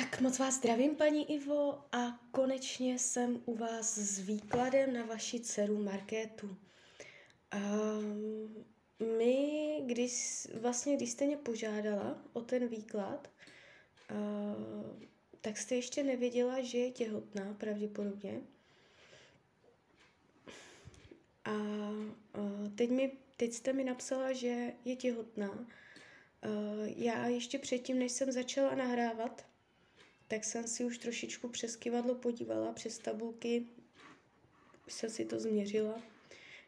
Tak moc vás zdravím, paní Ivo, a konečně jsem u vás s výkladem na vaši dceru Markétu. Um, my, když, vlastně, když jste mě požádala o ten výklad, uh, tak jste ještě nevěděla, že je těhotná, pravděpodobně. A uh, teď, mi, teď jste mi napsala, že je těhotná. Uh, já ještě předtím, než jsem začala nahrávat, tak jsem si už trošičku přes kivadlo podívala, přes tabulky jsem si to změřila,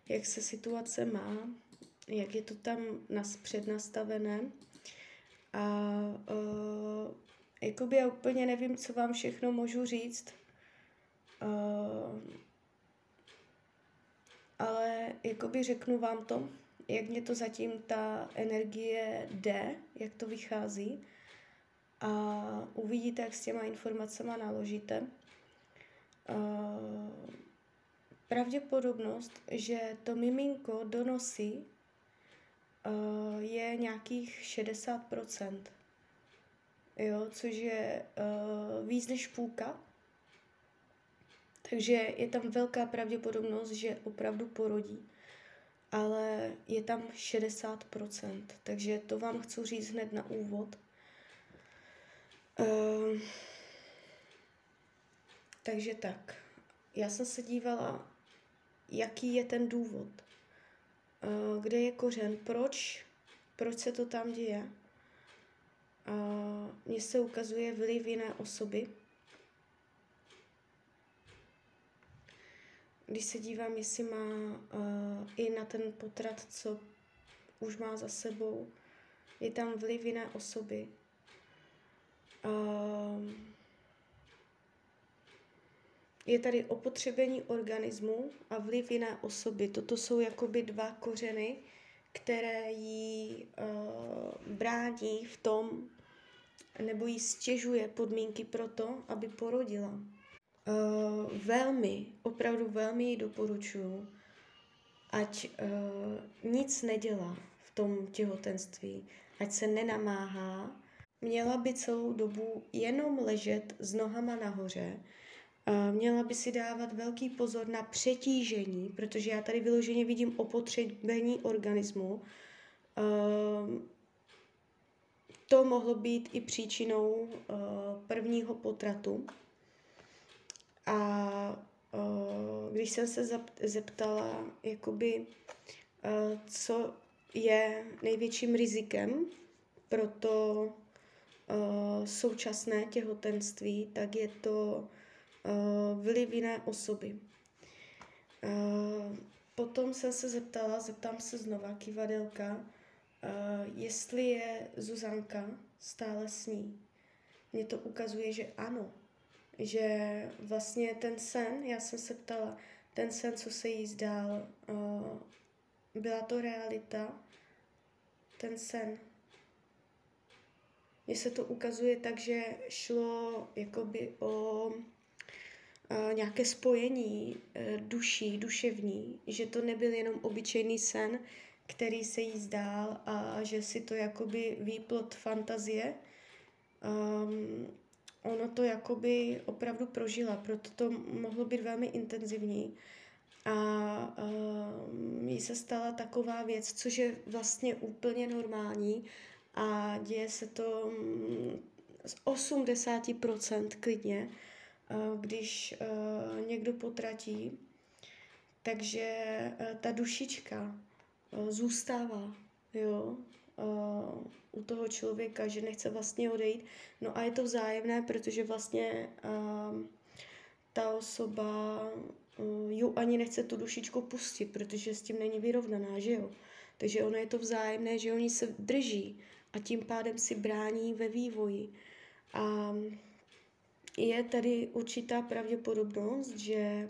jak se situace má, jak je to tam nas, přednastavené. A uh, jakoby já úplně nevím, co vám všechno můžu říct. Uh, ale jakoby řeknu vám to, jak mě to zatím ta energie jde, jak to vychází a uvidíte, jak s těma informacemi naložíte. Pravděpodobnost, že to miminko donosí, je nějakých 60%. Jo, což je víc než půlka. Takže je tam velká pravděpodobnost, že opravdu porodí. Ale je tam 60%. Takže to vám chci říct hned na úvod. Uh, takže tak. Já jsem se dívala, jaký je ten důvod. Uh, kde je kořen, proč, proč se to tam děje. Uh, mně se ukazuje vliv jiné osoby. Když se dívám, jestli má uh, i na ten potrat, co už má za sebou, je tam vliv jiné osoby Ehm, je tady opotřebení organismu a vliv jiné osoby. Toto jsou jakoby dva kořeny, které jí uh, brání v tom, nebo jí stěžuje podmínky pro to, aby porodila. Uh, velmi, opravdu velmi ji doporučuji, ať uh, nic nedělá v tom těhotenství, ať se nenamáhá, Měla by celou dobu jenom ležet s nohama nahoře. Měla by si dávat velký pozor na přetížení, protože já tady vyloženě vidím opotřebení organismu. Ehm, to mohlo být i příčinou eh, prvního potratu. A eh, když jsem se zeptala, jakoby, eh, co je největším rizikem pro to současné těhotenství, tak je to uh, vliv jiné osoby. Uh, potom jsem se zeptala, zeptám se znova, kivadelka, jestli je Zuzanka stále s ní. Mně to ukazuje, že ano. Že vlastně ten sen, já jsem se ptala, ten sen, co se jí zdál, byla to realita, ten sen mně se to ukazuje tak, že šlo jakoby o nějaké spojení e, duší, duševní, že to nebyl jenom obyčejný sen, který se jí zdál a že si to jakoby výplot fantazie. Um, ono to jakoby opravdu prožila, proto to mohlo být velmi intenzivní. A um, jí se stala taková věc, což je vlastně úplně normální, a děje se to mm, z 80% klidně, eh, když eh, někdo potratí, takže eh, ta dušička zůstává, jo, u toho člověka, že nechce vlastně odejít. No a je to vzájemné, protože vlastně ta osoba ju ani nechce tu dušičku pustit, protože s tím není vyrovnaná, že jo. Takže ono je to vzájemné, že oni se drží a tím pádem si brání ve vývoji. A je tady určitá pravděpodobnost, že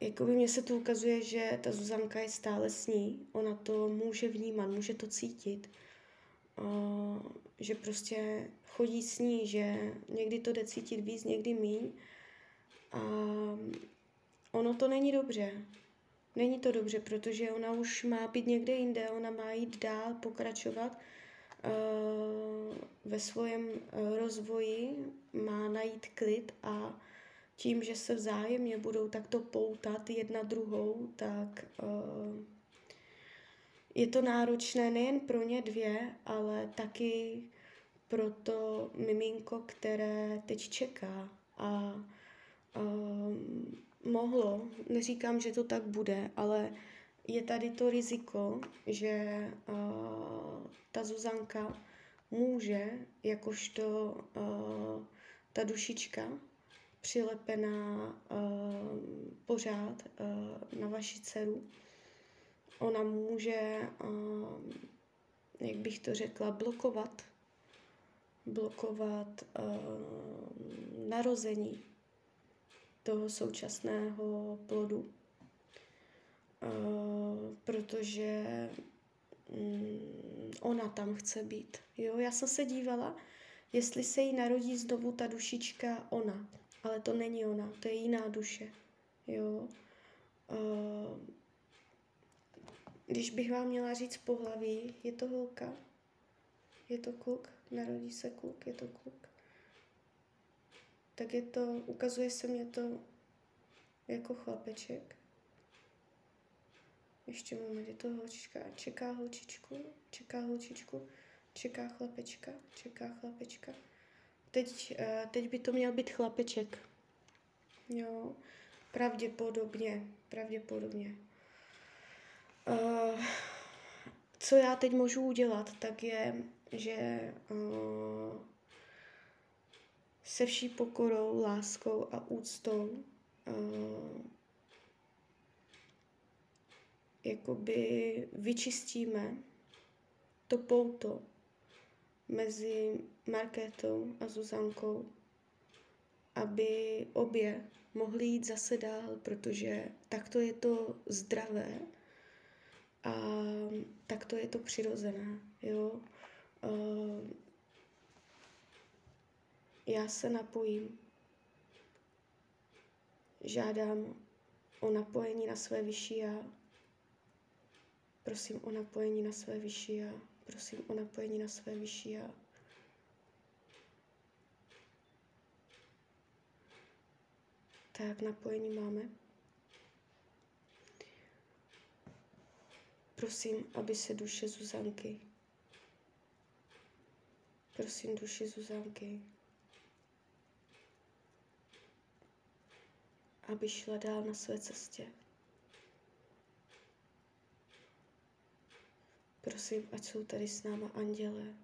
jakoby mně se to ukazuje, že ta Zuzanka je stále s ní, ona to může vnímat, může to cítit, uh, že prostě chodí s ní, že někdy to jde cítit víc, někdy míň. A ono to není dobře, Není to dobře, protože ona už má být někde jinde, ona má jít dál, pokračovat. ve svém rozvoji má najít klid a tím, že se vzájemně budou takto poutat jedna druhou, tak je to náročné nejen pro ně dvě, ale taky pro to miminko, které teď čeká. A mohlo, neříkám, že to tak bude, ale je tady to riziko, že uh, ta Zuzanka může, jakožto uh, ta dušička, přilepená uh, pořád uh, na vaši dceru, ona může, uh, jak bych to řekla, blokovat, blokovat uh, narození toho současného plodu. Protože um, ona tam chce být. Jo, já jsem se dívala, jestli se jí narodí znovu ta dušička ona, ale to není ona, to je jiná duše. Jo. Když bych vám měla říct pohlaví, je to holka, je to kluk, narodí se kluk, je to kluk. Tak je to, ukazuje se mě to jako chlapeček. Ještě moment, je to holčička. Čeká holčičku, čeká holčičku, čeká chlapečka, čeká chlapečka. Teď, eh, teď by to měl být chlapeček. Jo, pravděpodobně, pravděpodobně. Uh, co já teď můžu udělat, tak je, že uh, se vší pokorou, láskou a úctou uh, jakoby vyčistíme to pouto mezi Markétou a Zuzankou, aby obě mohly jít zase dál, protože takto je to zdravé a takto je to přirozené, jo. Uh, já se napojím. Žádám o napojení na své vyšší já. Prosím o napojení na své vyšší já. Prosím o napojení na své vyšší já. Tak, napojení máme. Prosím, aby se duše Zuzanky, prosím duše Zuzanky, aby šla dál na své cestě. Prosím, ať jsou tady s náma anděle.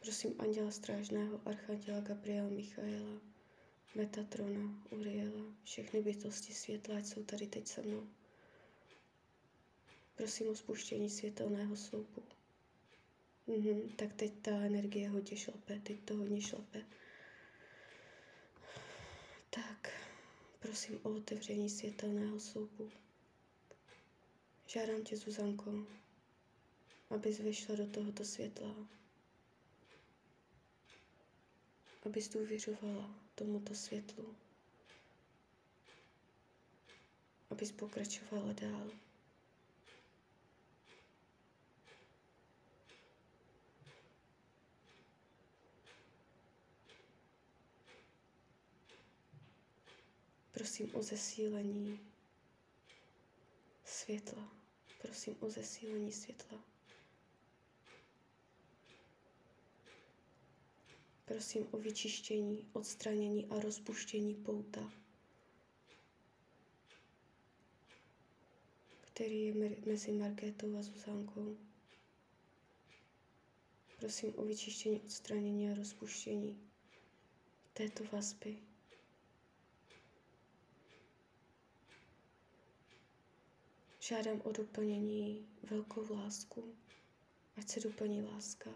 Prosím anděla strážného, archanděla Gabriela Michaela, Metatrona, Uriela, všechny bytosti světla, ať jsou tady teď se mnou. Prosím o spuštění světelného sloupu. Mhm, tak teď ta energie hodně šlape, teď to hodně šlape. Tak, prosím o otevření světelného sloupu. Žádám tě, Zuzanko, abys vyšla do tohoto světla. Abys důvěřovala tomuto světlu. Abys pokračovala dál. Prosím o zesílení světla. Prosím o zesílení světla. Prosím o vyčištění, odstranění a rozpuštění pouta, který je mezi Markétou a Zuzánkou. Prosím o vyčištění, odstranění a rozpuštění této vazby. Žádám o doplnění velkou lásku, ať se doplní láska.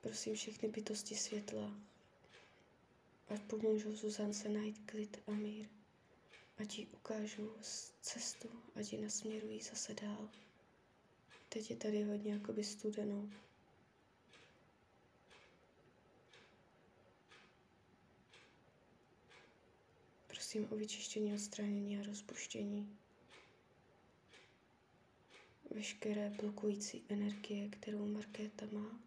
Prosím všechny bytosti světla, ať pomůžou Zuzance najít klid a mír, ať jí ukážu cestu, ať ji nasměrují zase dál. Teď je tady hodně jakoby studenou. Prosím o vyčištění, odstranění a rozpuštění veškeré blokující energie, kterou Markéta má.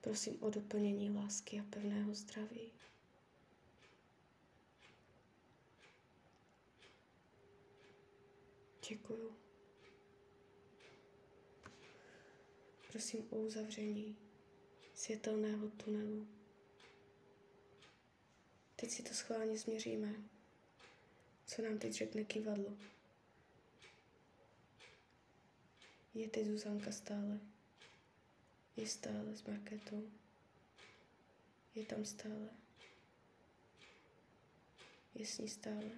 Prosím o doplnění lásky a pevného zdraví. Děkuju. Prosím o uzavření světelného tunelu. Teď si to schválně změříme. Co nám teď řekne kivadlo? Je teď Zuzanka stále? Je stále s Marketou? Je tam stále? Je s ní stále?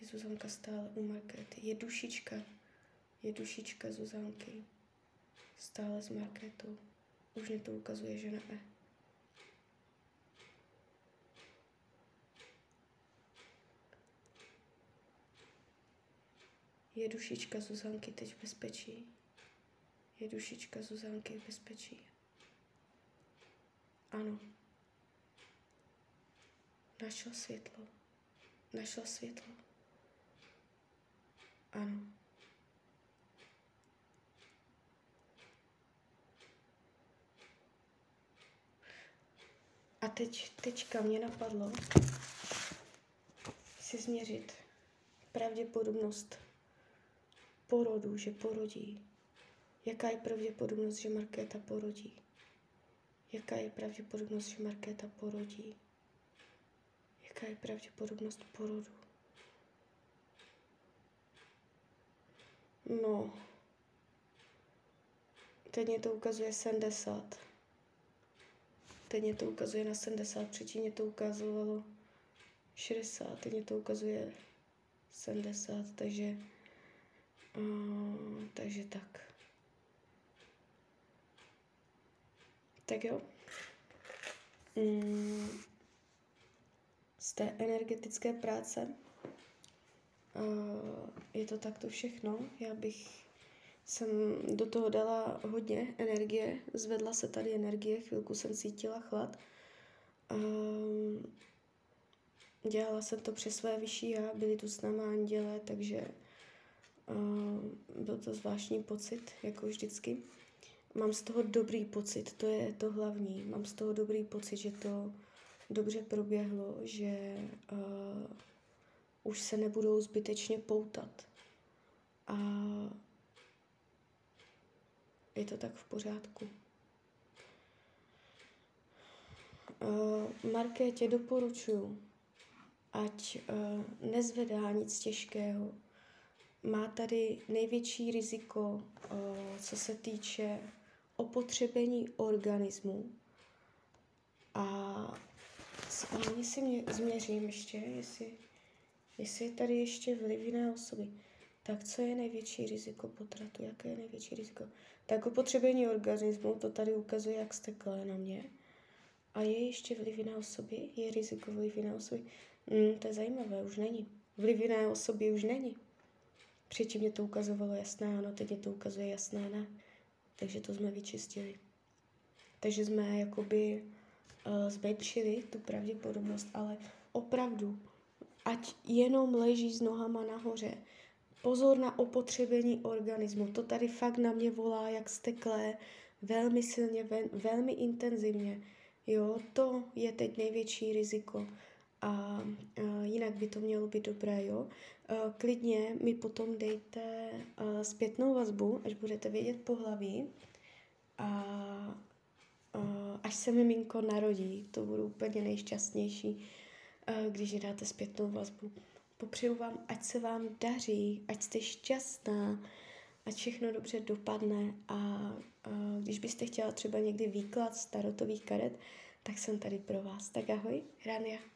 Je Zuzanka stále u Markety? Je dušička? Je dušička Zuzanky? Stále s Marketou? Už mě to ukazuje, že ne. Je dušička Zuzanky teď v bezpečí? Je dušička Zuzanky v bezpečí? Ano. Našla světlo. Našla světlo. Ano. Teď, teďka mě napadlo si změřit pravděpodobnost porodu, že porodí. Jaká je pravděpodobnost, že Markéta porodí? Jaká je pravděpodobnost, že Markéta porodí? Jaká je pravděpodobnost porodu? No, teď mě to ukazuje 70. Teď mě to ukazuje na 70, předtím mě to ukazovalo 60, teď mě to ukazuje 70, takže, uh, takže tak. Tak jo. Mm, z té energetické práce uh, je to takto všechno. Já bych jsem do toho dala hodně energie, zvedla se tady energie, chvilku jsem cítila chlad. Um, dělala jsem to přes své vyšší já, byli tu s náma anděle, takže um, byl to zvláštní pocit, jako vždycky. Mám z toho dobrý pocit, to je to hlavní. Mám z toho dobrý pocit, že to dobře proběhlo, že uh, už se nebudou zbytečně poutat. A je to tak v pořádku. Uh, Markétě doporučuji, ať uh, nezvedá nic těžkého. Má tady největší riziko, uh, co se týče opotřebení organismu. A ani si mě změřím ještě, jestli, jestli je tady ještě vliv jiné osoby. Tak co je největší riziko potratu? Jaké je největší riziko? Tak upotřebení organismu, to tady ukazuje, jak steklé na mě. A je ještě vliv jiné osoby? Je riziko vliv jiné osoby? Mm, to je zajímavé, už není. Vliv jiné osoby už není. Předtím mě to ukazovalo jasné ano, teď mě to ukazuje jasné ne. Takže to jsme vyčistili. Takže jsme jakoby uh, zmenšili tu pravděpodobnost, ale opravdu, ať jenom leží s nohama nahoře, Pozor na opotřebení organismu. To tady fakt na mě volá jak steklé, velmi silně, velmi intenzivně. Jo, to je teď největší riziko. A, a jinak by to mělo být dobré, jo. A, klidně mi potom dejte a, zpětnou vazbu, až budete vědět pohlaví. A, a až se miminko narodí, to budu úplně nejšťastnější, a, když dáte zpětnou vazbu. Popřeju vám, ať se vám daří, ať jste šťastná, ať všechno dobře dopadne a, a když byste chtěla třeba někdy výklad starotových karet, tak jsem tady pro vás. Tak ahoj, Rania.